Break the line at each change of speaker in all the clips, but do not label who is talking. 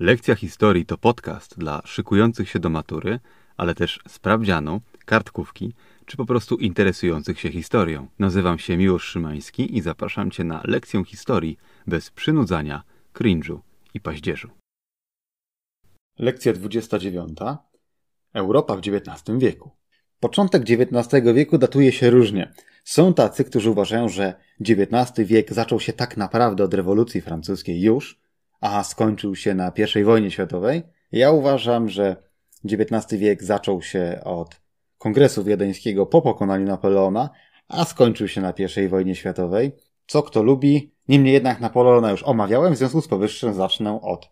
Lekcja historii to podcast dla szykujących się do matury, ale też sprawdzianu, kartkówki czy po prostu interesujących się historią. Nazywam się Miłosz Szymański i zapraszam Cię na lekcję historii bez przynudzania, cringe'u i paździerzu.
Lekcja 29. Europa w XIX wieku. Początek XIX wieku datuje się różnie. Są tacy, którzy uważają, że XIX wiek zaczął się tak naprawdę od rewolucji francuskiej już, a skończył się na I wojnie światowej. Ja uważam, że XIX wiek zaczął się od Kongresu Wiedeńskiego po pokonaniu Napoleona, a skończył się na I wojnie światowej. Co kto lubi, niemniej jednak Napoleona już omawiałem, w związku z powyższym zacznę od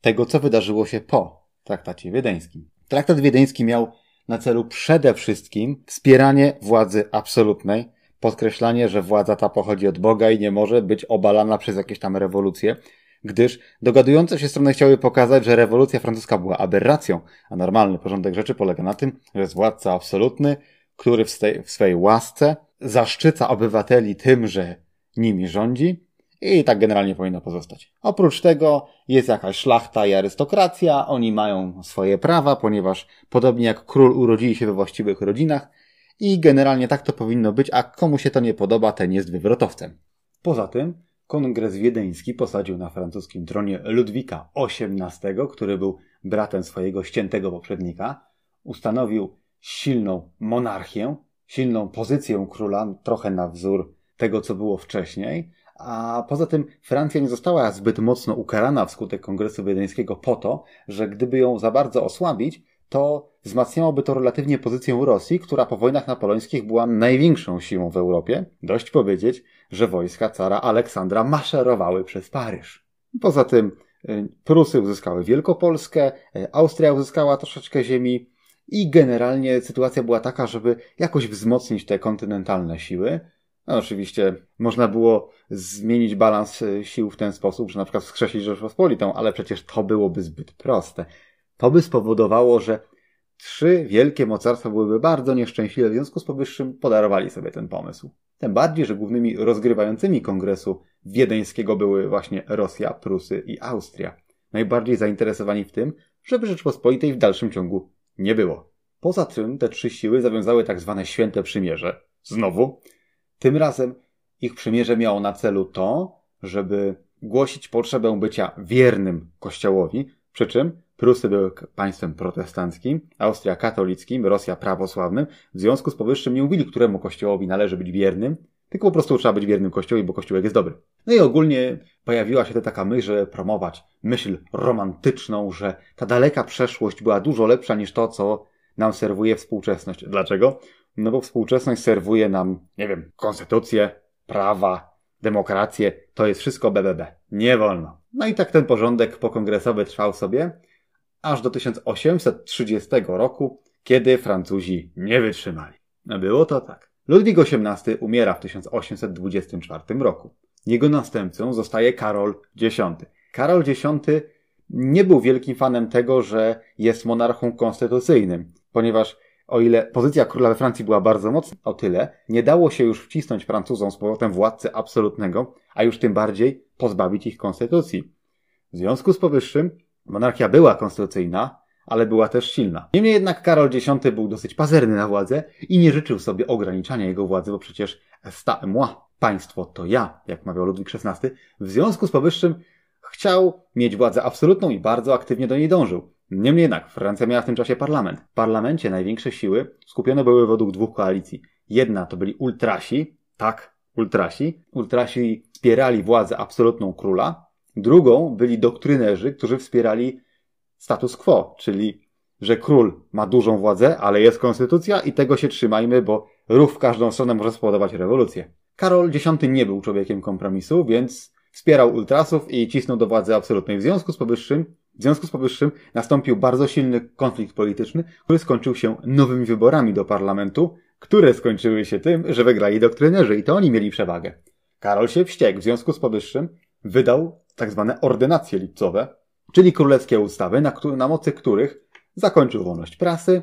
tego, co wydarzyło się po traktacie wiedeńskim. Traktat wiedeński miał na celu przede wszystkim wspieranie władzy absolutnej, podkreślanie, że władza ta pochodzi od Boga i nie może być obalana przez jakieś tam rewolucje, gdyż dogadujące się strony chciały pokazać, że rewolucja francuska była aberracją, a normalny porządek rzeczy polega na tym, że jest władca absolutny, który w, swej, w swej łasce zaszczyca obywateli tym, że nimi rządzi i tak generalnie powinno pozostać. Oprócz tego jest jakaś szlachta i arystokracja, oni mają swoje prawa, ponieważ podobnie jak król urodzili się we właściwych rodzinach i generalnie tak to powinno być, a komu się to nie podoba, ten jest wywrotowcem. Poza tym, Kongres Wiedeński posadził na francuskim tronie Ludwika XVIII, który był bratem swojego ściętego poprzednika, ustanowił silną monarchię, silną pozycję króla, trochę na wzór tego, co było wcześniej, a poza tym Francja nie została zbyt mocno ukarana wskutek Kongresu Wiedeńskiego po to, że gdyby ją za bardzo osłabić, to wzmacniałoby to relatywnie pozycję Rosji, która po wojnach napoleońskich była największą siłą w Europie. Dość powiedzieć, że wojska cara Aleksandra maszerowały przez Paryż. Poza tym y, Prusy uzyskały Wielkopolskę, y, Austria uzyskała troszeczkę ziemi i generalnie sytuacja była taka, żeby jakoś wzmocnić te kontynentalne siły. No, oczywiście można było zmienić balans y, sił w ten sposób, że na przykład wskrzesić Rzeczpospolitą, ale przecież to byłoby zbyt proste. To by spowodowało, że trzy wielkie mocarstwa byłyby bardzo nieszczęśliwe, w związku z powyższym podarowali sobie ten pomysł. Tym bardziej, że głównymi rozgrywającymi kongresu wiedeńskiego były właśnie Rosja, Prusy i Austria. Najbardziej zainteresowani w tym, żeby Rzeczpospolitej w dalszym ciągu nie było. Poza tym te trzy siły zawiązały tak zwane święte przymierze. Znowu, tym razem ich przymierze miało na celu to, żeby głosić potrzebę bycia wiernym Kościołowi, przy czym Prusy były państwem protestanckim, Austria katolickim, Rosja prawosławnym. W związku z powyższym nie mówili, któremu kościołowi należy być wiernym, tylko po prostu trzeba być wiernym kościołowi, bo kościółek jest dobry. No i ogólnie pojawiła się ta taka myśl, że promować myśl romantyczną, że ta daleka przeszłość była dużo lepsza niż to, co nam serwuje współczesność. Dlaczego? No bo współczesność serwuje nam, nie wiem, konstytucję, prawa, demokrację, to jest wszystko BBB. Nie wolno. No i tak ten porządek pokongresowy trwał sobie, aż do 1830 roku, kiedy Francuzi nie wytrzymali. Było to tak. Ludwik XVIII umiera w 1824 roku. Jego następcą zostaje Karol X. Karol X nie był wielkim fanem tego, że jest monarchą konstytucyjnym, ponieważ o ile pozycja króla we Francji była bardzo mocna, o tyle nie dało się już wcisnąć Francuzom z powrotem władcy absolutnego, a już tym bardziej pozbawić ich konstytucji. W związku z powyższym monarchia była konstytucyjna, ale była też silna. Niemniej jednak Karol X był dosyć pazerny na władzę i nie życzył sobie ograniczania jego władzy, bo przecież sta moi, państwo to ja, jak mawiał Ludwik XVI. W związku z powyższym chciał mieć władzę absolutną i bardzo aktywnie do niej dążył. Niemniej jednak Francja miała w tym czasie parlament. W parlamencie największe siły skupione były według dwóch koalicji. Jedna to byli ultrasi, tak, ultrasi. Ultrasi wspierali władzę absolutną króla. Drugą byli doktrynerzy, którzy wspierali status quo, czyli że król ma dużą władzę, ale jest konstytucja i tego się trzymajmy, bo ruch w każdą stronę może spowodować rewolucję. Karol X nie był człowiekiem kompromisu, więc wspierał ultrasów i cisnął do władzy absolutnej. W związku z powyższym w związku z powyższym nastąpił bardzo silny konflikt polityczny, który skończył się nowymi wyborami do parlamentu, które skończyły się tym, że wygrali doktrynerzy i to oni mieli przewagę. Karol się wściekł, w związku z powyższym wydał tak zwane ordynacje lipcowe, czyli królewskie ustawy, na, na mocy których zakończył wolność prasy,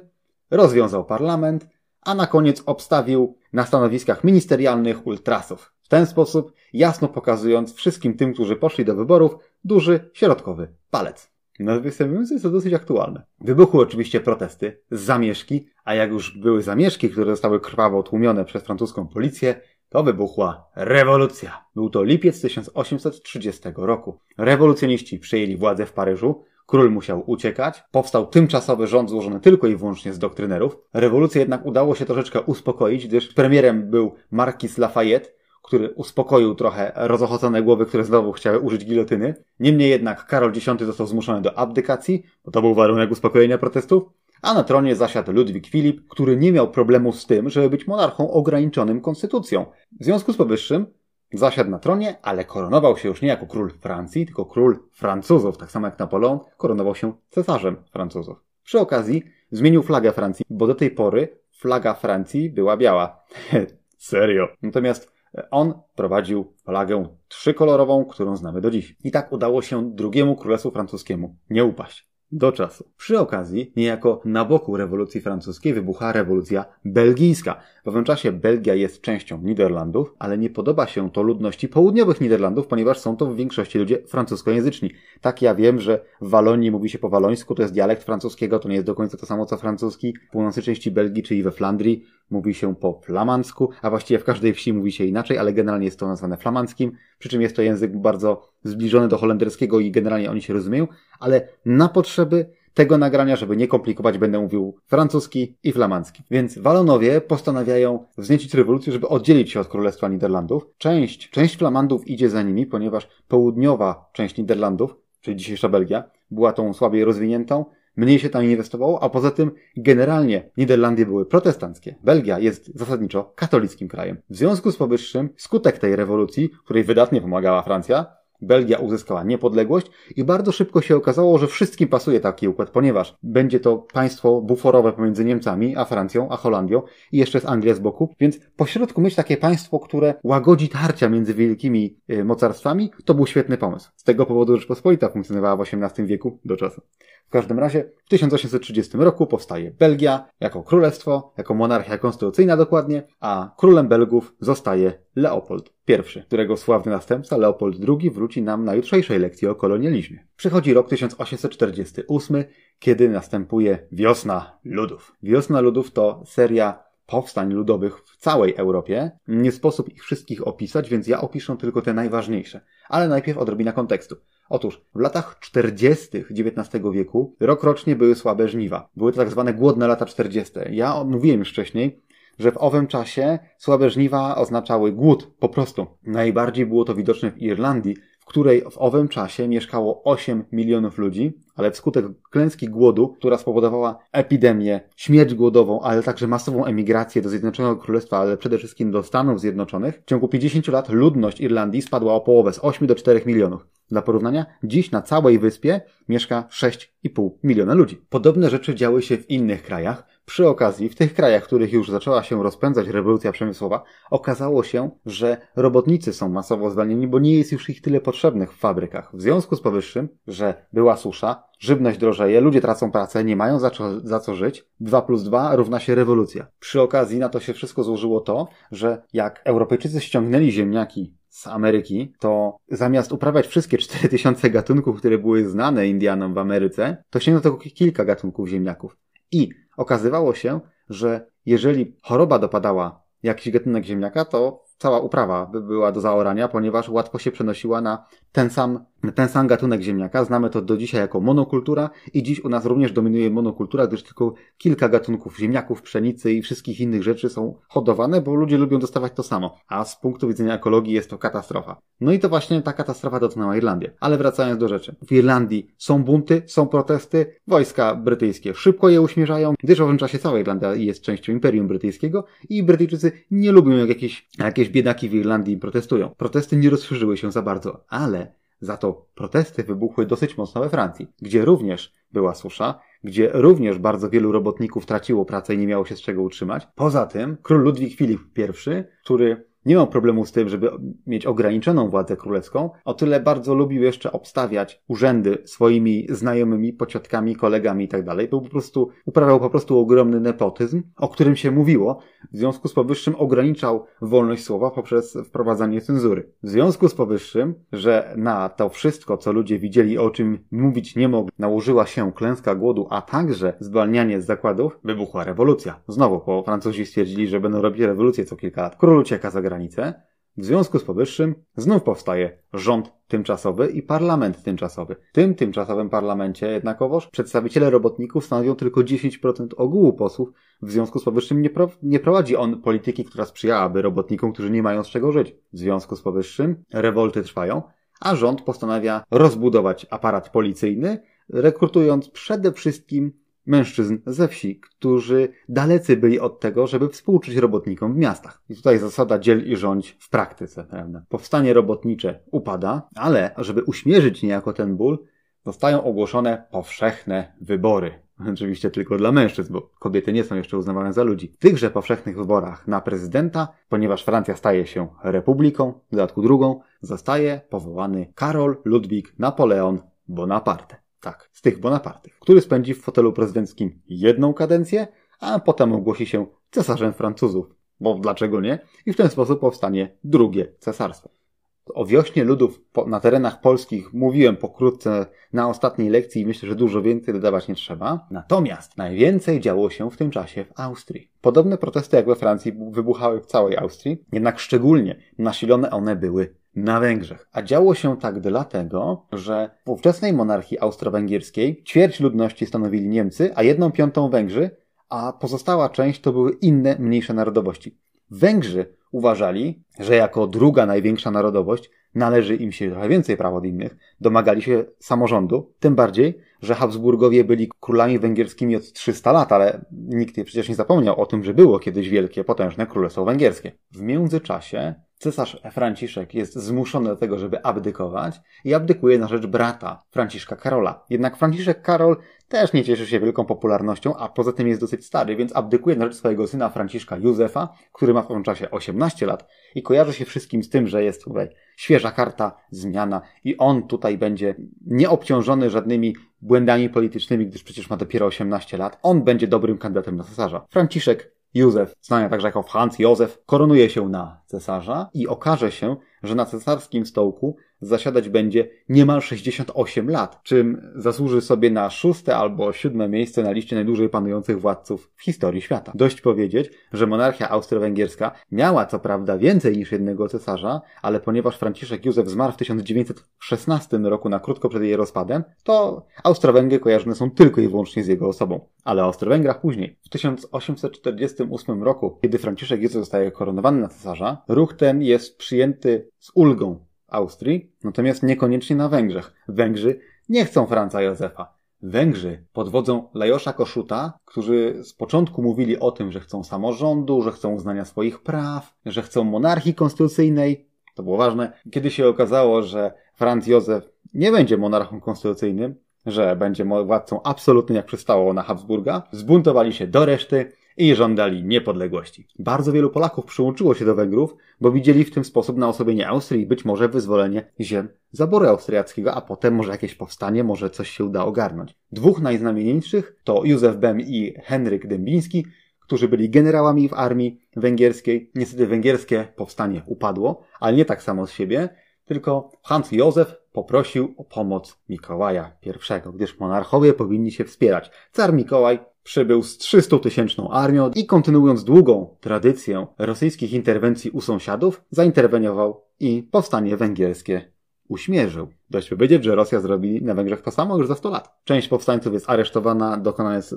rozwiązał parlament, a na koniec obstawił na stanowiskach ministerialnych ultrasów. W ten sposób jasno pokazując wszystkim tym, którzy poszli do wyborów, duży, środkowy palec. Nawiasem mówiąc, jest to dosyć aktualne. Wybuchły oczywiście protesty, zamieszki, a jak już były zamieszki, które zostały krwawo tłumione przez francuską policję, to wybuchła rewolucja. Był to lipiec 1830 roku. Rewolucjoniści przejęli władzę w Paryżu, Król musiał uciekać, powstał tymczasowy rząd złożony tylko i wyłącznie z doktrynerów. Rewolucję jednak udało się troszeczkę uspokoić, gdyż premierem był Marquis Lafayette, który uspokoił trochę rozochocone głowy, które znowu chciały użyć gilotyny. Niemniej jednak Karol X został zmuszony do abdykacji, bo to był warunek uspokojenia protestów, a na tronie zasiadł Ludwik Filip, który nie miał problemu z tym, żeby być monarchą ograniczonym konstytucją. W związku z powyższym zasiadł na tronie, ale koronował się już nie jako król Francji, tylko król Francuzów, tak samo jak Napoleon koronował się cesarzem Francuzów. Przy okazji zmienił flagę Francji, bo do tej pory flaga Francji była biała. Serio. Natomiast on prowadził flagę trzykolorową, którą znamy do dziś. I tak udało się drugiemu królestwu francuskiemu nie upaść do czasu. Przy okazji, niejako na boku rewolucji francuskiej wybucha rewolucja belgijska. W owym czasie Belgia jest częścią Niderlandów, ale nie podoba się to ludności południowych Niderlandów, ponieważ są to w większości ludzie francuskojęzyczni. Tak ja wiem, że w Walonii mówi się po walońsku, to jest dialekt francuskiego, to nie jest do końca to samo co francuski. W północnej części Belgii, czyli we Flandrii, mówi się po flamandzku, a właściwie w każdej wsi mówi się inaczej, ale generalnie jest to nazwane flamandzkim, przy czym jest to język bardzo zbliżony do holenderskiego i generalnie oni się rozumieją, ale na potrzeby tego nagrania, żeby nie komplikować, będę mówił francuski i flamandzki. Więc Walonowie postanawiają wzniecić rewolucję, żeby oddzielić się od Królestwa Niderlandów. Część, część Flamandów idzie za nimi, ponieważ południowa część Niderlandów, czyli dzisiejsza Belgia, była tą słabiej rozwiniętą, mniej się tam inwestowało, a poza tym generalnie Niderlandy były protestanckie. Belgia jest zasadniczo katolickim krajem. W związku z powyższym, skutek tej rewolucji, której wydatnie pomagała Francja, Belgia uzyskała niepodległość i bardzo szybko się okazało, że wszystkim pasuje taki układ, ponieważ będzie to państwo buforowe pomiędzy Niemcami, a Francją, a Holandią i jeszcze jest Anglia z boku, więc pośrodku mieć takie państwo, które łagodzi tarcia między wielkimi y, mocarstwami, to był świetny pomysł. Z tego powodu Rzeczpospolita funkcjonowała w XVIII wieku do czasu. W każdym razie w 1830 roku powstaje Belgia jako królestwo, jako monarchia konstytucyjna dokładnie, a królem Belgów zostaje Leopold I, którego sławny następca Leopold II wróci nam na jutrzejszej lekcji o kolonializmie. Przychodzi rok 1848, kiedy następuje Wiosna Ludów. Wiosna Ludów to seria powstań ludowych w całej Europie. Nie sposób ich wszystkich opisać, więc ja opiszę tylko te najważniejsze. Ale najpierw odrobina kontekstu. Otóż w latach 40. XIX wieku rokrocznie były słabe żniwa. Były to tak zwane głodne lata 40. Ja mówiłem już wcześniej, że w owym czasie słabe żniwa oznaczały głód, po prostu. Najbardziej było to widoczne w Irlandii, w której w owym czasie mieszkało 8 milionów ludzi, ale wskutek klęski głodu, która spowodowała epidemię, śmierć głodową, ale także masową emigrację do Zjednoczonego Królestwa, ale przede wszystkim do Stanów Zjednoczonych, w ciągu 50 lat ludność Irlandii spadła o połowę z 8 do 4 milionów. Dla porównania, dziś na całej wyspie mieszka 6,5 miliona ludzi. Podobne rzeczy działy się w innych krajach, przy okazji, w tych krajach, w których już zaczęła się rozpędzać rewolucja przemysłowa, okazało się, że robotnicy są masowo zwalnieni, bo nie jest już ich tyle potrzebnych w fabrykach. W związku z powyższym, że była susza, żywność drożeje, ludzie tracą pracę, nie mają za co, za co żyć, 2 plus 2 równa się rewolucja. Przy okazji na to się wszystko złożyło to, że jak Europejczycy ściągnęli ziemniaki z Ameryki, to zamiast uprawiać wszystkie 4000 gatunków, które były znane Indianom w Ameryce, to sięgno tylko kilka gatunków ziemniaków. I okazywało się, że jeżeli choroba dopadała jakiś gatunek ziemniaka, to cała uprawa by była do zaorania, ponieważ łatwo się przenosiła na ten sam ten sam gatunek ziemniaka. Znamy to do dzisiaj jako monokultura i dziś u nas również dominuje monokultura, gdyż tylko kilka gatunków ziemniaków, pszenicy i wszystkich innych rzeczy są hodowane, bo ludzie lubią dostawać to samo. A z punktu widzenia ekologii jest to katastrofa. No i to właśnie ta katastrofa dotknęła Irlandię. Ale wracając do rzeczy. W Irlandii są bunty, są protesty, wojska brytyjskie szybko je uśmierzają, gdyż w owym czasie cała Irlandia jest częścią Imperium Brytyjskiego i Brytyjczycy nie lubią jak jakieś, jakieś biedaki w Irlandii protestują. Protesty nie rozszerzyły się za bardzo, ale za to protesty wybuchły dosyć mocno we Francji, gdzie również była susza, gdzie również bardzo wielu robotników traciło pracę i nie miało się z czego utrzymać. Poza tym król Ludwik Filip I, który nie miał problemu z tym, żeby mieć ograniczoną władzę królewską, o tyle bardzo lubił jeszcze obstawiać urzędy swoimi znajomymi, pociotkami, kolegami itd. Tak Był po prostu, uprawiał po prostu ogromny nepotyzm, o którym się mówiło. W związku z powyższym ograniczał wolność słowa poprzez wprowadzanie cenzury. W związku z powyższym, że na to wszystko, co ludzie widzieli, o czym mówić nie mogli, nałożyła się klęska głodu, a także zwalnianie z zakładów, wybuchła rewolucja. Znowu, bo Francuzi stwierdzili, że będą robić rewolucję co kilka lat. Król ucieka za granicę. W związku z powyższym znów powstaje rząd tymczasowy i parlament tymczasowy. W tym tymczasowym parlamencie jednakowoż przedstawiciele robotników stanowią tylko 10% ogółu posłów, w związku z powyższym nie, pro, nie prowadzi on polityki, która sprzyjałaby robotnikom, którzy nie mają z czego żyć. W związku z powyższym rewolty trwają, a rząd postanawia rozbudować aparat policyjny, rekrutując przede wszystkim mężczyzn ze wsi, którzy dalecy byli od tego, żeby współczuć robotnikom w miastach. I tutaj zasada dziel i rządź w praktyce, prawda? Powstanie robotnicze upada, ale żeby uśmierzyć niejako ten ból, zostają ogłoszone powszechne wybory. Oczywiście tylko dla mężczyzn, bo kobiety nie są jeszcze uznawane za ludzi. W tychże powszechnych wyborach na prezydenta, ponieważ Francja staje się republiką, w dodatku drugą, zostaje powołany Karol Ludwik Napoleon Bonaparte. Tak, z tych Bonapartych, który spędzi w fotelu prezydenckim jedną kadencję, a potem ogłosi się cesarzem Francuzów. Bo dlaczego nie? I w ten sposób powstanie drugie cesarstwo. O wiośnie ludów na terenach polskich mówiłem pokrótce na ostatniej lekcji i myślę, że dużo więcej dodawać nie trzeba. Natomiast najwięcej działo się w tym czasie w Austrii. Podobne protesty jak we Francji wybuchały w całej Austrii, jednak szczególnie nasilone one były na Węgrzech. A działo się tak dlatego, że w ówczesnej monarchii austro-węgierskiej ćwierć ludności stanowili Niemcy, a jedną piątą Węgrzy, a pozostała część to były inne, mniejsze narodowości. Węgrzy uważali, że jako druga największa narodowość należy im się trochę więcej praw od innych, domagali się samorządu, tym bardziej, że Habsburgowie byli królami węgierskimi od 300 lat, ale nikt przecież nie zapomniał o tym, że było kiedyś wielkie, potężne królestwo węgierskie. W międzyczasie cesarz Franciszek jest zmuszony do tego, żeby abdykować i abdykuje na rzecz brata Franciszka Karola. Jednak Franciszek Karol też nie cieszy się wielką popularnością, a poza tym jest dosyć stary, więc abdykuje na rzecz swojego syna Franciszka Józefa, który ma w tym czasie 18 lat i kojarzy się wszystkim z tym, że jest tutaj świeża karta, zmiana i on tutaj będzie nieobciążony żadnymi błędami politycznymi, gdyż przecież ma dopiero 18 lat. On będzie dobrym kandydatem na cesarza. Franciszek Józef, znany także jako Franz Józef, koronuje się na cesarza i okaże się, że na cesarskim stołku zasiadać będzie niemal 68 lat, czym zasłuży sobie na szóste albo siódme miejsce na liście najdłużej panujących władców w historii świata. Dość powiedzieć, że monarchia austro-węgierska miała co prawda więcej niż jednego cesarza, ale ponieważ Franciszek Józef zmarł w 1916 roku na krótko przed jej rozpadem, to Austro-Węgry kojarzone są tylko i wyłącznie z jego osobą. Ale o Austro-Węgrach później. W 1848 roku, kiedy Franciszek Józef zostaje koronowany na cesarza, ruch ten jest przyjęty z ulgą Austrii, natomiast niekoniecznie na Węgrzech. Węgrzy nie chcą Franca Józefa. Węgrzy pod wodzą Lajosza Koszuta, którzy z początku mówili o tym, że chcą samorządu, że chcą uznania swoich praw, że chcą monarchii konstytucyjnej, to było ważne, kiedy się okazało, że Franz Józef nie będzie monarchą konstytucyjnym, że będzie władcą absolutnym, jak przystało na Habsburga, zbuntowali się do reszty i żądali niepodległości. Bardzo wielu Polaków przyłączyło się do Węgrów, bo widzieli w tym sposób na osłabienie Austrii i być może wyzwolenie ziem zaboru austriackiego, a potem może jakieś powstanie, może coś się uda ogarnąć. Dwóch najznamienitszych to Józef Bem i Henryk Dębiński, którzy byli generałami w armii węgierskiej. Niestety węgierskie powstanie upadło, ale nie tak samo z siebie, tylko Hans Józef poprosił o pomoc Mikołaja I, gdyż monarchowie powinni się wspierać. Car Mikołaj przybył z 300-tysięczną armią i kontynuując długą tradycję rosyjskich interwencji u sąsiadów, zainterweniował i powstanie węgierskie uśmierzył. Dość powiedzieć, że Rosja zrobi na Węgrzech to samo już za 100 lat. Część powstańców jest aresztowana,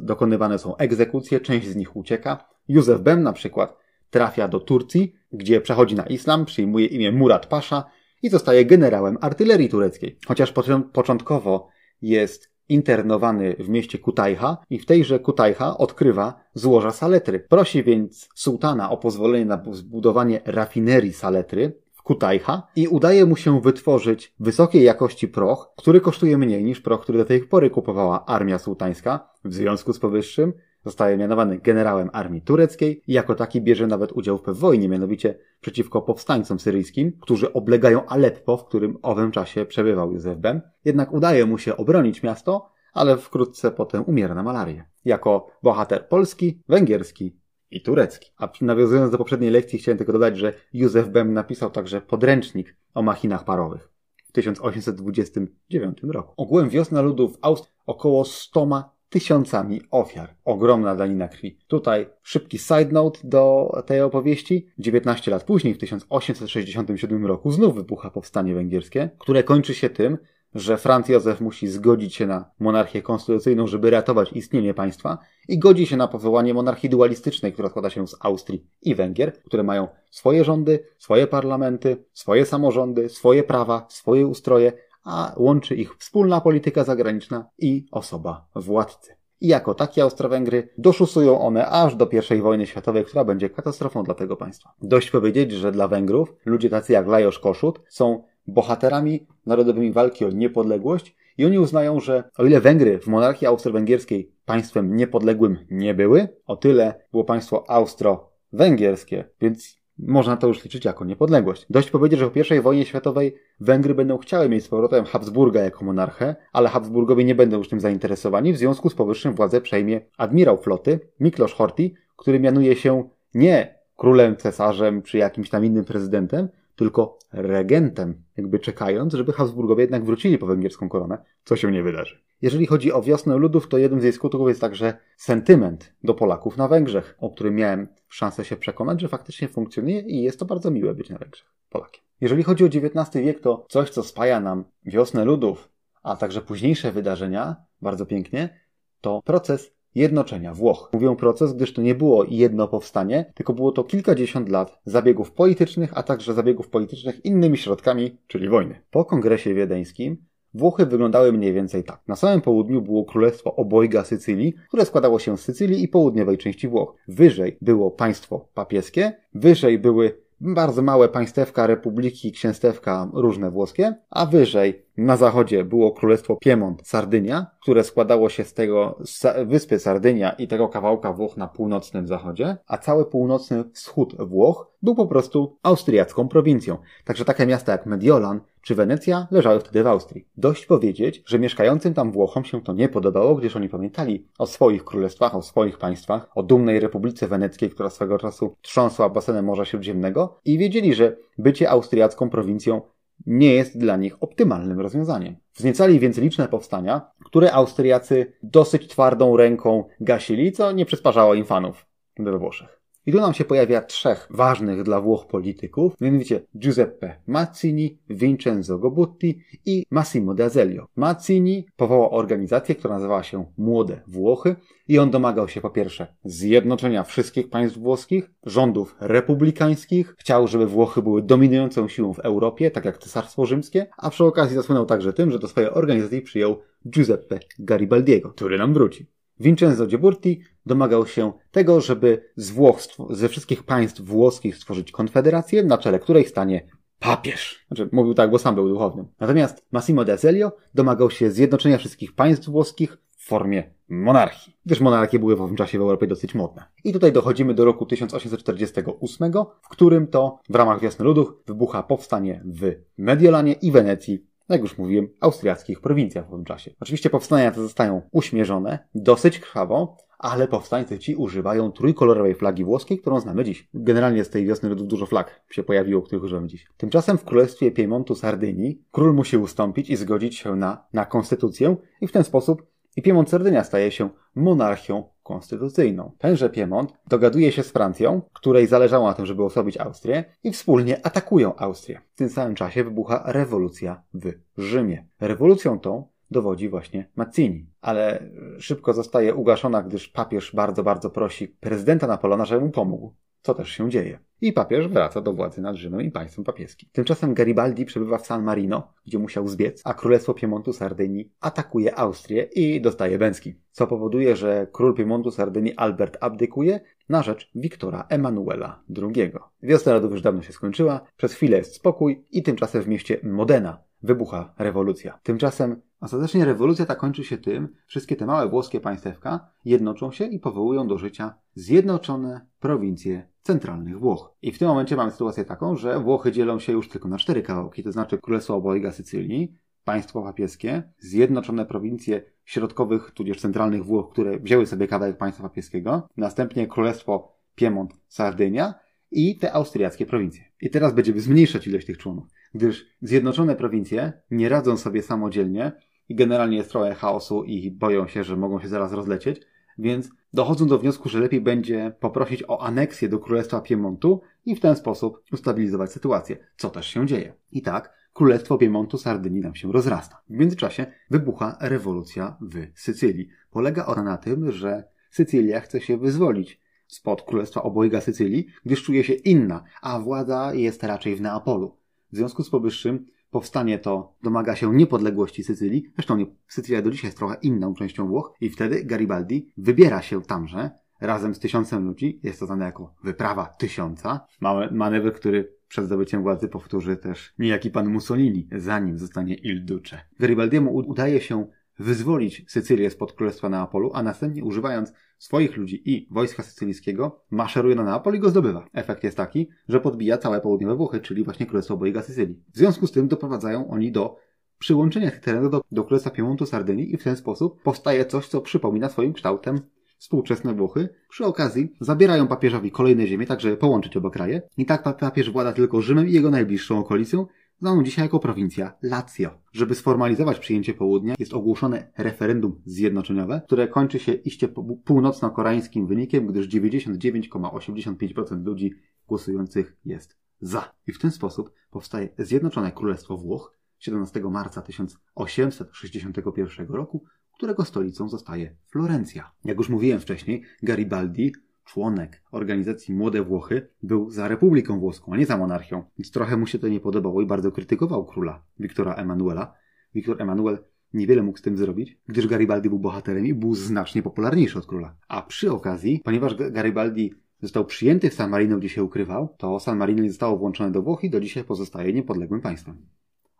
dokonywane są egzekucje, część z nich ucieka. Józef Bem na przykład trafia do Turcji, gdzie przechodzi na islam, przyjmuje imię Murat Pasza i zostaje generałem artylerii tureckiej. Chociaż początkowo jest internowany w mieście Kutajha i w tejże Kutajha odkrywa złoża saletry. Prosi więc sułtana o pozwolenie na zbudowanie rafinerii saletry w Kutajha i udaje mu się wytworzyć wysokiej jakości proch, który kosztuje mniej niż proch, który do tej pory kupowała armia sułtańska. W związku z powyższym Zostaje mianowany generałem armii tureckiej i jako taki bierze nawet udział w wojnie, mianowicie przeciwko powstańcom syryjskim, którzy oblegają Aleppo, w którym owym czasie przebywał Józef Bem. Jednak udaje mu się obronić miasto, ale wkrótce potem umiera na malarię. Jako bohater polski, węgierski i turecki. A nawiązując do poprzedniej lekcji, chciałem tylko dodać, że Józef Bem napisał także podręcznik o machinach parowych w 1829 roku. Ogółem wiosna ludów Austrii około 100 tysiącami ofiar. Ogromna danina krwi. Tutaj szybki side note do tej opowieści. 19 lat później, w 1867 roku, znów wybucha powstanie węgierskie, które kończy się tym, że Franz Józef musi zgodzić się na monarchię konstytucyjną, żeby ratować istnienie państwa i godzi się na powołanie monarchii dualistycznej, która składa się z Austrii i Węgier, które mają swoje rządy, swoje parlamenty, swoje samorządy, swoje prawa, swoje ustroje, a łączy ich wspólna polityka zagraniczna i osoba władcy. I jako takie Austro-Węgry doszusują one aż do I wojny światowej, która będzie katastrofą dla tego państwa. Dość powiedzieć, że dla Węgrów ludzie tacy jak Lajos Koszut są bohaterami narodowymi walki o niepodległość i oni uznają, że o ile Węgry w monarchii austro-węgierskiej państwem niepodległym nie były, o tyle było państwo austro-węgierskie, więc można to już liczyć jako niepodległość. Dość powiedzieć, że po I wojnie światowej Węgry będą chciały mieć z powrotem Habsburga jako monarchę, ale Habsburgowie nie będą już tym zainteresowani, w związku z powyższym władzę przejmie admirał floty Miklos Horthy, który mianuje się nie królem, cesarzem czy jakimś tam innym prezydentem, tylko regentem, jakby czekając, żeby Habsburgowie jednak wrócili po węgierską koronę, co się nie wydarzy. Jeżeli chodzi o wiosnę ludów, to jednym z jej skutków jest także sentyment do Polaków na Węgrzech, o którym miałem szansę się przekonać, że faktycznie funkcjonuje i jest to bardzo miłe być na Węgrzech Polakiem. Jeżeli chodzi o XIX wiek, to coś, co spaja nam wiosnę ludów, a także późniejsze wydarzenia, bardzo pięknie, to proces jednoczenia Włoch. Mówię proces, gdyż to nie było jedno powstanie, tylko było to kilkadziesiąt lat zabiegów politycznych, a także zabiegów politycznych innymi środkami, czyli wojny. Po kongresie wiedeńskim Włochy wyglądały mniej więcej tak. Na samym południu było królestwo obojga Sycylii, które składało się z Sycylii i południowej części Włoch. Wyżej było państwo papieskie, wyżej były bardzo małe państewka, republiki, księstewka różne włoskie, a wyżej na zachodzie było królestwo Piemont, Sardynia, które składało się z tego wyspy Sardynia i tego kawałka Włoch na północnym zachodzie, a cały północny wschód Włoch był po prostu austriacką prowincją. Także takie miasta jak Mediolan czy Wenecja leżały wtedy w Austrii. Dość powiedzieć, że mieszkającym tam Włochom się to nie podobało, gdyż oni pamiętali o swoich królestwach, o swoich państwach, o dumnej Republice Weneckiej, która swego czasu trząsła basenem Morza Śródziemnego i wiedzieli, że bycie austriacką prowincją nie jest dla nich optymalnym rozwiązaniem. Wzniecali więc liczne powstania, które Austriacy dosyć twardą ręką gasili, co nie przysparzało im fanów we Włoszech. I tu nam się pojawia trzech ważnych dla Włoch polityków, mianowicie Giuseppe Mazzini, Vincenzo Gobutti i Massimo de Azeglio. Mazzini powołał organizację, która nazywała się Młode Włochy i on domagał się po pierwsze zjednoczenia wszystkich państw włoskich, rządów republikańskich, chciał, żeby Włochy były dominującą siłą w Europie, tak jak Cesarstwo Rzymskie, a przy okazji zasłynął także tym, że do swojej organizacji przyjął Giuseppe Garibaldiego, który nam wróci. Vincenzo Gioburti domagał się tego, żeby z Włoch, ze wszystkich państw włoskich stworzyć konfederację, na czele której stanie papież. Znaczy, mówił tak, bo sam był duchownym. Natomiast Massimo de Azeglio domagał się zjednoczenia wszystkich państw włoskich w formie monarchii. Gdyż monarchie były w owym czasie w Europie dosyć modne. I tutaj dochodzimy do roku 1848, w którym to w ramach Wiosny Ludów wybucha powstanie w Mediolanie i Wenecji jak już mówiłem, austriackich prowincjach w tym czasie. Oczywiście powstania te zostają uśmierzone, dosyć krwawo, ale powstańcy ci używają trójkolorowej flagi włoskiej, którą znamy dziś. Generalnie z tej wiosny dużo flag się pojawiło, których używamy dziś. Tymczasem w królestwie Piemontu Sardynii król musi ustąpić i zgodzić się na, na konstytucję i w ten sposób i Piemont Sardynia staje się monarchią konstytucyjną. Tenże Piemont dogaduje się z Francją, której zależało na tym, żeby osłabić Austrię i wspólnie atakują Austrię. W tym samym czasie wybucha rewolucja w Rzymie. Rewolucją tą dowodzi właśnie Mazzini. Ale szybko zostaje ugaszona, gdyż papież bardzo, bardzo prosi prezydenta Napoleona, żeby mu pomógł co też się dzieje. I papież wraca do władzy nad Rzymem i państwem papieskim. Tymczasem Garibaldi przebywa w San Marino, gdzie musiał zbiec, a Królestwo Piemontu Sardynii atakuje Austrię i dostaje bęcki. Co powoduje, że król Piemontu Sardynii Albert abdykuje na rzecz Wiktora Emanuela II. Wiosna rodów już dawno się skończyła, przez chwilę jest spokój i tymczasem w mieście Modena wybucha rewolucja. Tymczasem ostatecznie rewolucja ta kończy się tym, wszystkie te małe włoskie państewka jednoczą się i powołują do życia zjednoczone prowincje centralnych Włoch. I w tym momencie mamy sytuację taką, że Włochy dzielą się już tylko na cztery kawałki, to znaczy Królestwo Obojga Sycylii, państwo papieskie, zjednoczone prowincje środkowych, tudzież centralnych Włoch, które wzięły sobie kawałek państwa papieskiego, następnie Królestwo Piemont, Sardynia i te austriackie prowincje. I teraz będziemy zmniejszać ilość tych członów, gdyż zjednoczone prowincje nie radzą sobie samodzielnie i generalnie jest trochę chaosu i boją się, że mogą się zaraz rozlecieć, więc dochodzą do wniosku, że lepiej będzie poprosić o aneksję do Królestwa Piemontu i w ten sposób ustabilizować sytuację, co też się dzieje. I tak Królestwo Piemontu Sardynii nam się rozrasta. W międzyczasie wybucha rewolucja w Sycylii. Polega ona na tym, że Sycylia chce się wyzwolić spod Królestwa Obojga Sycylii, gdyż czuje się inna, a władza jest raczej w Neapolu. W związku z powyższym powstanie to domaga się niepodległości Sycylii, zresztą nie, Sycylia do dzisiaj jest trochę inną częścią Włoch i wtedy Garibaldi wybiera się tamże. Razem z tysiącem ludzi, jest to znane jako wyprawa tysiąca, mały manewr, który przed zdobyciem władzy powtórzy też niejaki pan Mussolini, zanim zostanie Il Duce. Garibaldiemu udaje się wyzwolić Sycylię spod Królestwa Neapolu, a następnie używając swoich ludzi i wojska sycylijskiego maszeruje na Neapol i go zdobywa. Efekt jest taki, że podbija całe południowe Włochy, czyli właśnie Królestwo Obojga Sycylii. W związku z tym doprowadzają oni do przyłączenia tych terenów do, do Królestwa Piemontu Sardynii i w ten sposób powstaje coś, co przypomina swoim kształtem współczesne Włochy. Przy okazji zabierają papieżowi kolejne ziemie, tak żeby połączyć oba kraje. I tak papież włada tylko Rzymem i jego najbliższą okolicą, znaną dzisiaj jako prowincja Lazio. Żeby sformalizować przyjęcie południa, jest ogłoszone referendum zjednoczeniowe, które kończy się iście północno-koreańskim wynikiem, gdyż 99,85% ludzi głosujących jest za. I w ten sposób powstaje Zjednoczone Królestwo Włoch 17 marca 1861 roku, którego stolicą zostaje Florencja. Jak już mówiłem wcześniej, Garibaldi członek organizacji Młode Włochy, był za Republiką Włoską, a nie za monarchią, więc trochę mu się to nie podobało i bardzo krytykował króla Wiktora Emanuela. Wiktor Emanuel niewiele mógł z tym zrobić, gdyż Garibaldi był bohaterem i był znacznie popularniejszy od króla. A przy okazji, ponieważ Garibaldi został przyjęty w San Marino, gdzie się ukrywał, to San Marino nie zostało włączone do Włoch i do dzisiaj pozostaje niepodległym państwem.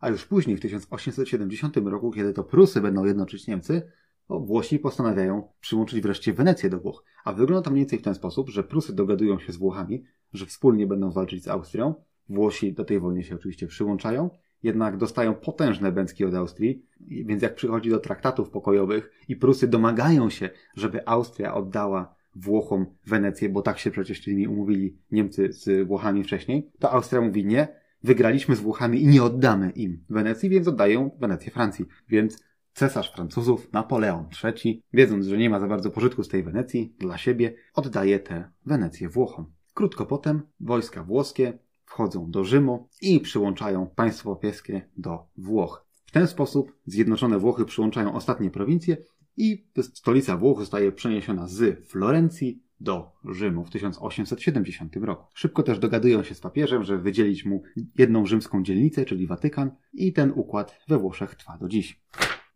A już później, w 1870 roku, kiedy to Prusy będą jednoczyć Niemcy, to Włosi postanawiają przyłączyć wreszcie Wenecję do Włoch. A wygląda to mniej więcej w ten sposób, że Prusy dogadują się z Włochami, że wspólnie będą walczyć z Austrią. Włosi do tej wojny się oczywiście przyłączają, jednak dostają potężne bęcki od Austrii, więc jak przychodzi do traktatów pokojowych i Prusy domagają się, żeby Austria oddała Włochom Wenecję, bo tak się przecież tymi umówili Niemcy z Włochami wcześniej, to Austria mówi nie, wygraliśmy z Włochami i nie oddamy im Wenecji, więc oddają Wenecję Francji. Więc cesarz Francuzów, Napoleon III, wiedząc, że nie ma za bardzo pożytku z tej Wenecji dla siebie, oddaje tę Wenecję Włochom. Krótko potem wojska włoskie wchodzą do Rzymu i przyłączają państwo papieskie do Włoch. W ten sposób zjednoczone Włochy przyłączają ostatnie prowincje i stolica Włoch zostaje przeniesiona z Florencji do Rzymu w 1870 roku. Szybko też dogadują się z papieżem, że wydzielić mu jedną rzymską dzielnicę, czyli Watykan, i ten układ we Włoszech trwa do dziś.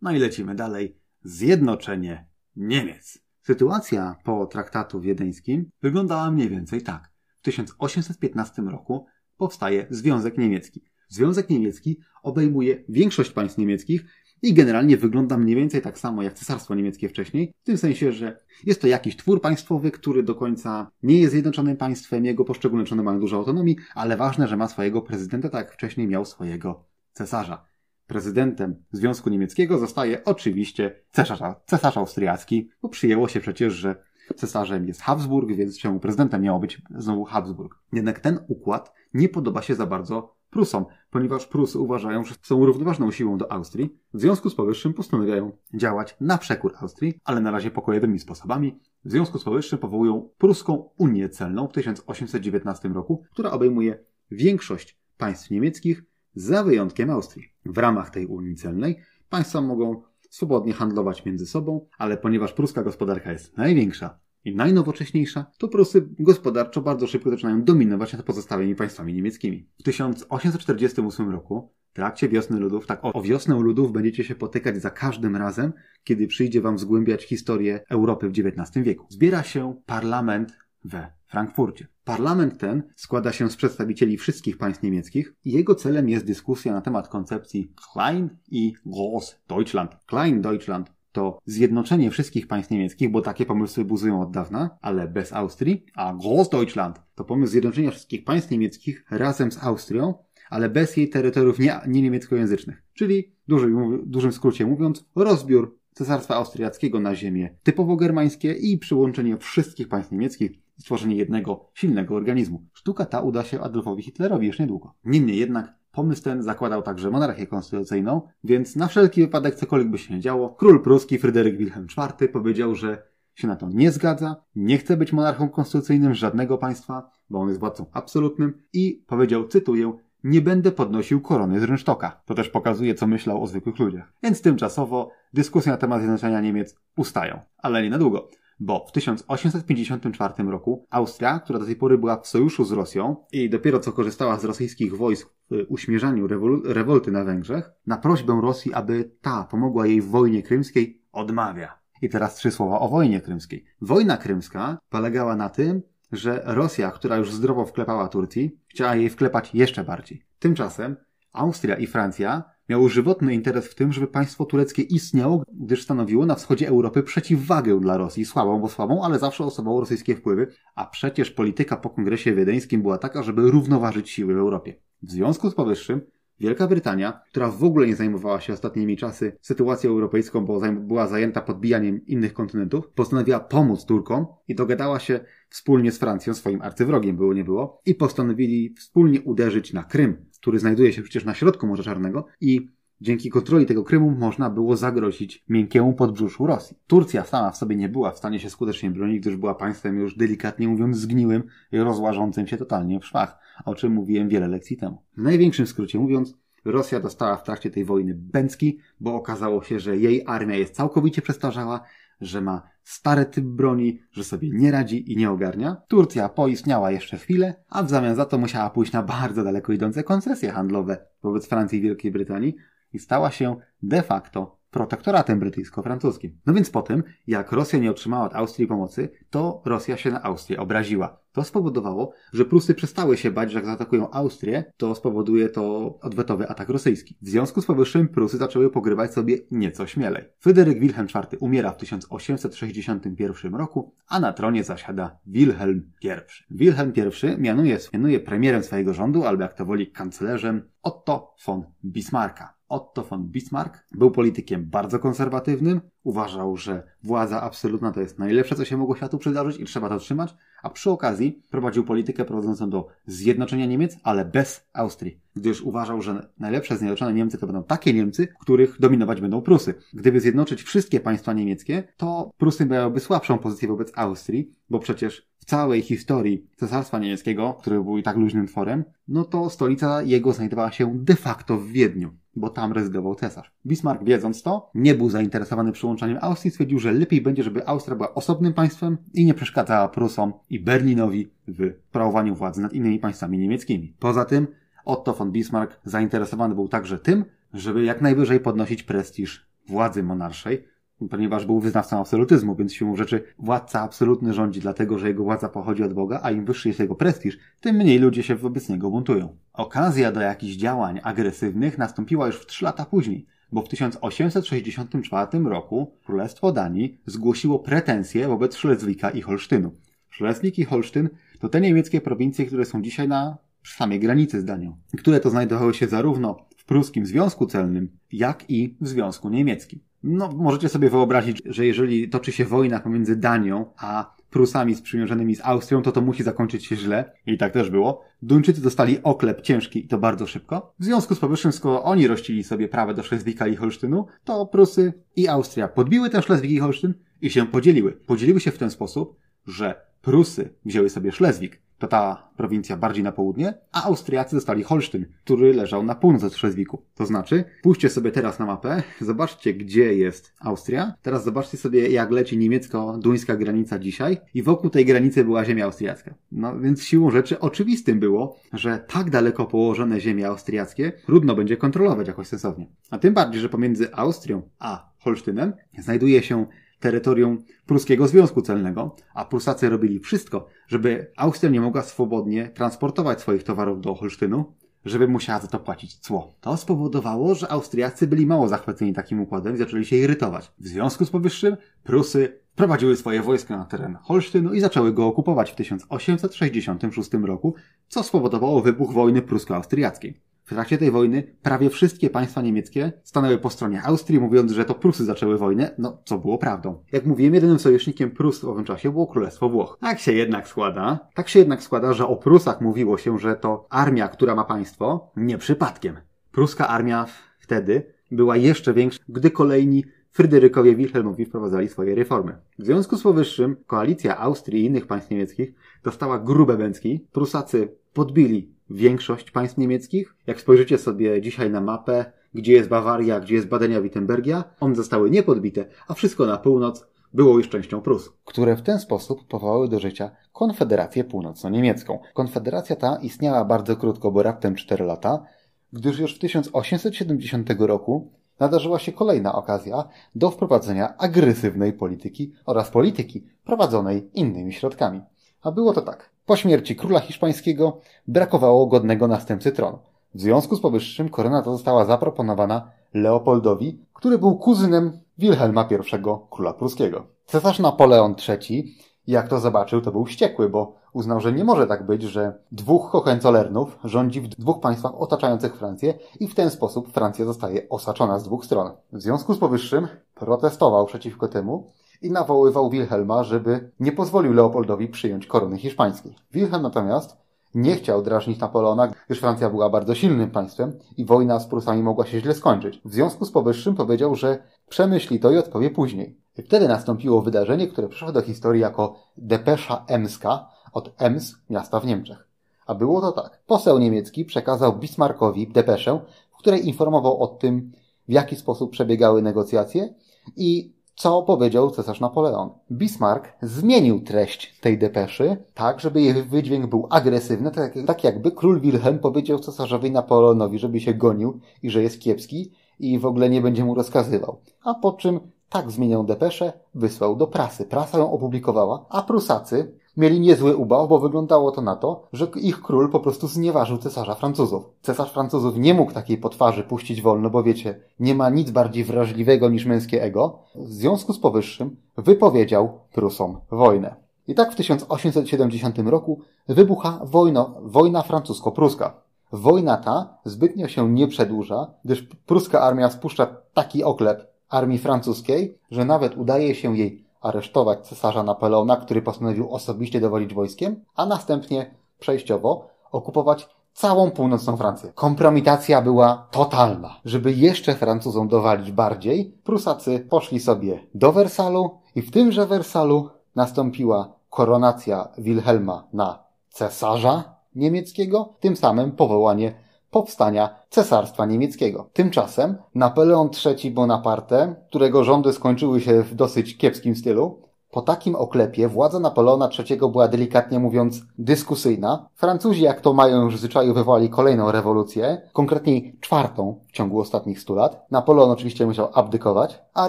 No i lecimy dalej. Zjednoczenie Niemiec. Sytuacja po traktatu wiedeńskim wyglądała mniej więcej tak. W 1815 roku powstaje Związek Niemiecki. Związek Niemiecki obejmuje większość państw niemieckich i generalnie wygląda mniej więcej tak samo jak Cesarstwo Niemieckie wcześniej, w tym sensie, że jest to jakiś twór państwowy, który do końca nie jest zjednoczonym państwem, jego poszczególne człony mają dużo autonomii, ale ważne, że ma swojego prezydenta, tak jak wcześniej miał swojego cesarza. Prezydentem Związku Niemieckiego zostaje oczywiście cesarz, cesarz austriacki, bo przyjęło się przecież, że cesarzem jest Habsburg, więc czemu prezydentem miało być znowu Habsburg. Jednak ten układ nie podoba się za bardzo Prusom, ponieważ Prusy uważają, że są równoważną siłą do Austrii, w związku z powyższym postanawiają działać na przekór Austrii, ale na razie pokojowymi sposobami. W związku z powyższym powołują Pruską Unię Celną w 1819 roku, która obejmuje większość państw niemieckich, za wyjątkiem Austrii. W ramach tej Unii Celnej państwa mogą swobodnie handlować między sobą, ale ponieważ pruska gospodarka jest największa i najnowocześniejsza, to Prusy gospodarczo bardzo szybko zaczynają dominować nad pozostałymi państwami niemieckimi. W 1848 roku, w trakcie Wiosny Ludów, tak o, o Wiosnę Ludów będziecie się potykać za każdym razem, kiedy przyjdzie wam zgłębiać historię Europy w XIX wieku. Zbiera się parlament we Frankfurcie. Parlament ten składa się z przedstawicieli wszystkich państw niemieckich i jego celem jest dyskusja na temat koncepcji Klein i Großdeutschland. Klein Deutschland to zjednoczenie wszystkich państw niemieckich, bo takie pomysły buzują od dawna, ale bez Austrii, a Großdeutschland to pomysł zjednoczenia wszystkich państw niemieckich razem z Austrią, ale bez jej terytoriów nie, nie niemieckojęzycznych. Czyli, duży, dużym skrócie mówiąc, rozbiór Cesarstwa Austriackiego na ziemię typowo germańskie i przyłączenie wszystkich państw niemieckich i stworzenie jednego silnego organizmu. Sztuka ta uda się Adolfowi Hitlerowi już niedługo. Niemniej jednak pomysł ten zakładał także monarchię konstytucyjną, więc na wszelki wypadek cokolwiek by się nie działo, król pruski Fryderyk Wilhelm IV powiedział, że się na to nie zgadza, nie chce być monarchą konstytucyjnym żadnego państwa, bo on jest władcą absolutnym i powiedział, cytuję, nie będę podnosił korony z rynsztoka. To też pokazuje, co myślał o zwykłych ludziach. Więc tymczasowo dyskusje na temat zjednoczenia Niemiec ustają. Ale nie na długo. Bo w 1854 roku Austria, która do tej pory była w sojuszu z Rosją i dopiero co korzystała z rosyjskich wojsk w uśmierzaniu rewol rewolty na Węgrzech, na prośbę Rosji, aby ta pomogła jej w wojnie krymskiej, odmawia. I teraz trzy słowa o wojnie krymskiej. Wojna krymska polegała na tym, że Rosja, która już zdrowo wklepała Turcji, chciała jej wklepać jeszcze bardziej. Tymczasem Austria i Francja miały żywotny interes w tym, żeby państwo tureckie istniało, gdyż stanowiło na wschodzie Europy przeciwwagę dla Rosji. Słabą, bo słabą, ale zawsze osobowało rosyjskie wpływy, a przecież polityka po kongresie wiedeńskim była taka, żeby równoważyć siły w Europie. W związku z powyższym Wielka Brytania, która w ogóle nie zajmowała się ostatnimi czasy sytuacją europejską, bo była zajęta podbijaniem innych kontynentów, postanowiła pomóc Turkom i dogadała się wspólnie z Francją, swoim arcywrogiem było nie było, i postanowili wspólnie uderzyć na Krym, który znajduje się przecież na środku Morza Czarnego i Dzięki kontroli tego Krymu można było zagrozić miękkiemu podbrzuszu Rosji. Turcja sama w sobie nie była w stanie się skutecznie bronić, gdyż była państwem już delikatnie mówiąc zgniłym i rozłażącym się totalnie w szwach, o czym mówiłem wiele lekcji temu. W największym skrócie mówiąc, Rosja dostała w trakcie tej wojny bęcki, bo okazało się, że jej armia jest całkowicie przestarzała, że ma stary typ broni, że sobie nie radzi i nie ogarnia. Turcja poistniała jeszcze chwilę, a w zamian za to musiała pójść na bardzo daleko idące koncesje handlowe wobec Francji i Wielkiej Brytanii, i stała się de facto protektoratem brytyjsko-francuskim. No więc po tym, jak Rosja nie otrzymała od Austrii pomocy, to Rosja się na Austrię obraziła. To spowodowało, że Prusy przestały się bać, że jak zaatakują Austrię, to spowoduje to odwetowy atak rosyjski. W związku z powyższym Prusy zaczęły pogrywać sobie nieco śmielej. Fryderyk Wilhelm IV umiera w 1861 roku, a na tronie zasiada Wilhelm I. Wilhelm I mianuje, mianuje premierem swojego rządu, albo jak to woli kanclerzem, Otto von Bismarcka. Otto von Bismarck był politykiem bardzo konserwatywnym, uważał, że władza absolutna to jest najlepsze, co się mogło światu przydarzyć i trzeba to trzymać, a przy okazji prowadził politykę prowadzącą do zjednoczenia Niemiec, ale bez Austrii, gdyż uważał, że najlepsze zjednoczone Niemcy to będą takie Niemcy, których dominować będą Prusy. Gdyby zjednoczyć wszystkie państwa niemieckie, to Prusy miałyby słabszą pozycję wobec Austrii, bo przecież w całej historii Cesarstwa Niemieckiego, który był tak luźnym tworem, no to stolica jego znajdowała się de facto w Wiedniu bo tam rezydował cesarz. Bismarck, wiedząc to, nie był zainteresowany przyłączaniem Austrii, stwierdził, że lepiej będzie, żeby Austria była osobnym państwem i nie przeszkadzała Prusom i Berlinowi w sprawowaniu władzy nad innymi państwami niemieckimi. Poza tym, Otto von Bismarck zainteresowany był także tym, żeby jak najwyżej podnosić prestiż władzy monarszej, ponieważ był wyznawcą absolutyzmu, więc siłą rzeczy władca absolutny rządzi dlatego, że jego władza pochodzi od Boga, a im wyższy jest jego prestiż, tym mniej ludzie się wobec niego buntują. Okazja do jakichś działań agresywnych nastąpiła już w trzy lata później, bo w 1864 roku Królestwo Danii zgłosiło pretensje wobec Szlezwika i Holsztynu. Szlezwik i Holsztyn to te niemieckie prowincje, które są dzisiaj na samej granicy z Danią, które to znajdowały się zarówno w pruskim Związku Celnym, jak i w Związku Niemieckim. No, możecie sobie wyobrazić, że jeżeli toczy się wojna pomiędzy Danią a Prusami sprzymierzonymi z Austrią, to to musi zakończyć się źle. I tak też było. Duńczycy dostali oklep ciężki i to bardzo szybko. W związku z powyższym, skoro oni rościli sobie prawo do Szlezwika i Holsztynu, to Prusy i Austria podbiły ten Szlezwik i Holsztyn i się podzieliły. Podzieliły się w ten sposób, że Prusy wzięły sobie Szlezwik, to ta prowincja bardziej na południe, a Austriacy dostali Holsztyn, który leżał na północ od Szlezwiku. To znaczy, pójście sobie teraz na mapę, zobaczcie gdzie jest Austria, teraz zobaczcie sobie jak leci niemiecko-duńska granica dzisiaj i wokół tej granicy była ziemia austriacka. No więc siłą rzeczy oczywistym było, że tak daleko położone ziemie austriackie trudno będzie kontrolować jakoś sensownie. A tym bardziej, że pomiędzy Austrią a Holsztynem znajduje się terytorium pruskiego Związku Celnego, a Prusacy robili wszystko, żeby Austria nie mogła swobodnie transportować swoich towarów do Holsztynu, żeby musiała za to płacić cło. To spowodowało, że Austriacy byli mało zachwyceni takim układem i zaczęli się irytować. W związku z powyższym Prusy wprowadziły swoje wojska na teren Holsztynu i zaczęły go okupować w 1866 roku, co spowodowało wybuch wojny prusko-austriackiej. W trakcie tej wojny prawie wszystkie państwa niemieckie stanęły po stronie Austrii, mówiąc, że to Prusy zaczęły wojnę, no co było prawdą. Jak mówiłem, jedynym sojusznikiem Prus w owym czasie było Królestwo Włoch. Tak się jednak składa, tak się jednak składa, że o Prusach mówiło się, że to armia, która ma państwo, nie przypadkiem. Pruska armia wtedy była jeszcze większa, gdy kolejni Fryderykowie Wilhelmowi wprowadzali swoje reformy. W związku z powyższym koalicja Austrii i innych państw niemieckich dostała grube bęcki. Prusacy podbili większość państw niemieckich. Jak spojrzycie sobie dzisiaj na mapę, gdzie jest Bawaria, gdzie jest Badenia-Wittenbergia, one zostały niepodbite, a wszystko na północ było już częścią Prus. Które w ten sposób powołały do życia Konfederację Północno-Niemiecką. Konfederacja ta istniała bardzo krótko, bo raptem 4 lata, gdyż już w 1870 roku nadarzyła się kolejna okazja do wprowadzenia agresywnej polityki oraz polityki prowadzonej innymi środkami. A było to tak. Po śmierci króla hiszpańskiego brakowało godnego następcy tronu. W związku z powyższym korona ta została zaproponowana Leopoldowi, który był kuzynem Wilhelma I, króla pruskiego. Cesarz Napoleon III, jak to zobaczył, to był wściekły, bo uznał, że nie może tak być, że dwóch Hohenzollernów rządzi w dwóch państwach otaczających Francję i w ten sposób Francja zostaje osaczona z dwóch stron. W związku z powyższym protestował przeciwko temu i nawoływał Wilhelma, żeby nie pozwolił Leopoldowi przyjąć korony hiszpańskiej. Wilhelm natomiast nie chciał drażnić Napoleona, gdyż Francja była bardzo silnym państwem i wojna z Prusami mogła się źle skończyć. W związku z powyższym powiedział, że przemyśli to i odpowie później. I wtedy nastąpiło wydarzenie, które przeszło do historii jako depesza emska od Ems, miasta w Niemczech. A było to tak. Poseł niemiecki przekazał Bismarckowi depeszę, w której informował o tym, w jaki sposób przebiegały negocjacje i co powiedział cesarz Napoleon. Bismarck zmienił treść tej depeszy tak, żeby jej wydźwięk był agresywny, tak, tak jakby król Wilhelm powiedział cesarzowi Napoleonowi, żeby się gonił i że jest kiepski i w ogóle nie będzie mu rozkazywał. A po czym tak zmieniał depeszę, wysłał do prasy. Prasa ją opublikowała, a Prusacy mieli niezły ubaw, bo wyglądało to na to, że ich król po prostu znieważył cesarza Francuzów. Cesarz Francuzów nie mógł takiej potwarzy puścić wolno, bo wiecie, nie ma nic bardziej wrażliwego niż męskie ego. W związku z powyższym wypowiedział Prusom wojnę. I tak w 1870 roku wybucha wojno, wojna francusko-pruska. Wojna ta zbytnio się nie przedłuża, gdyż pruska armia spuszcza taki oklep armii francuskiej, że nawet udaje się jej aresztować cesarza Napoleona, który postanowił osobiście dowodzić wojskiem, a następnie przejściowo okupować całą północną Francję. Kompromitacja była totalna. Żeby jeszcze Francuzom dowalić bardziej, Prusacy poszli sobie do Wersalu i w tymże Wersalu nastąpiła koronacja Wilhelma na cesarza niemieckiego, tym samym powołanie powstania Cesarstwa Niemieckiego. Tymczasem Napoleon III Bonaparte, którego rządy skończyły się w dosyć kiepskim stylu, po takim oklepie władza Napoleona III była delikatnie mówiąc dyskusyjna. Francuzi, jak to mają już w zwyczaju, wywołali kolejną rewolucję, konkretniej czwartą w ciągu ostatnich stu lat. Napoleon oczywiście musiał abdykować, a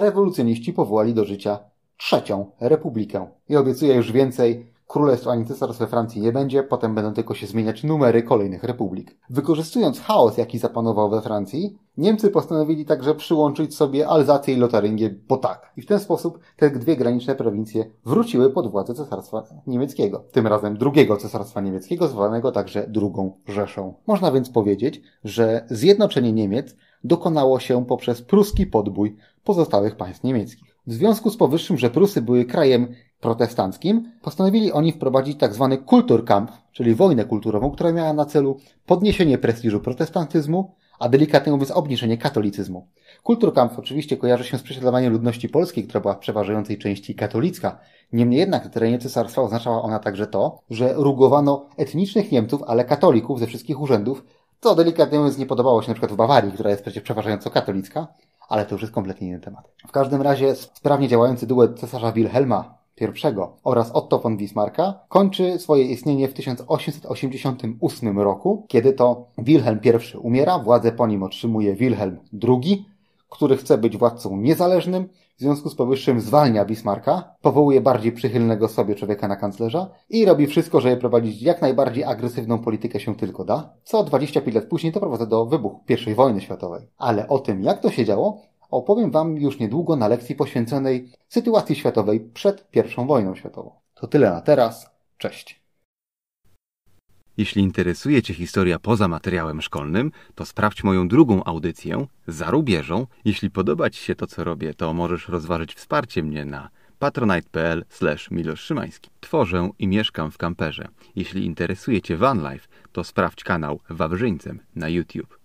rewolucjoniści powołali do życia trzecią republikę. I obiecuję już więcej, Królestw ani cesarstw we Francji nie będzie, potem będą tylko się zmieniać numery kolejnych republik. Wykorzystując chaos, jaki zapanował we Francji, Niemcy postanowili także przyłączyć sobie Alzację i Lotaryngę, bo tak. I w ten sposób te dwie graniczne prowincje wróciły pod władzę Cesarstwa Niemieckiego. Tym razem drugiego Cesarstwa Niemieckiego, zwanego także drugą Rzeszą. Można więc powiedzieć, że zjednoczenie Niemiec dokonało się poprzez pruski podbój pozostałych państw niemieckich. W związku z powyższym, że Prusy były krajem protestanckim, postanowili oni wprowadzić tzw. Tak Kulturkampf, czyli wojnę kulturową, która miała na celu podniesienie prestiżu protestantyzmu, a delikatnie mówiąc obniżenie katolicyzmu. Kulturkampf oczywiście kojarzy się z prześladowaniem ludności polskiej, która była w przeważającej części katolicka. Niemniej jednak na terenie cesarstwa oznaczała ona także to, że rugowano etnicznych Niemców, ale katolików ze wszystkich urzędów, co delikatnie mówiąc nie podobało się na przykład w Bawarii, która jest przecież przeważająco katolicka, ale to już jest kompletnie inny temat. W każdym razie sprawnie działający duet cesarza Wilhelma I oraz Otto von Bismarcka kończy swoje istnienie w 1888 roku, kiedy to Wilhelm I umiera, władzę po nim otrzymuje Wilhelm II, który chce być władcą niezależnym, w związku z powyższym zwalnia Bismarcka, powołuje bardziej przychylnego sobie człowieka na kanclerza i robi wszystko, żeby prowadzić jak najbardziej agresywną politykę się tylko da, co 25 lat później doprowadza do wybuchu I wojny światowej. Ale o tym, jak to się działo, opowiem Wam już niedługo na lekcji poświęconej sytuacji światowej przed I wojną światową. To tyle na teraz. Cześć.
Jeśli interesuje Cię historia poza materiałem szkolnym, to sprawdź moją drugą audycję za rubieżą. Jeśli podoba Ci się to, co robię, to możesz rozważyć wsparcie mnie na patronite.pl Szymański. Tworzę i mieszkam w kamperze. Jeśli interesuje Cię van life, to sprawdź kanał Wawrzyńcem na YouTube.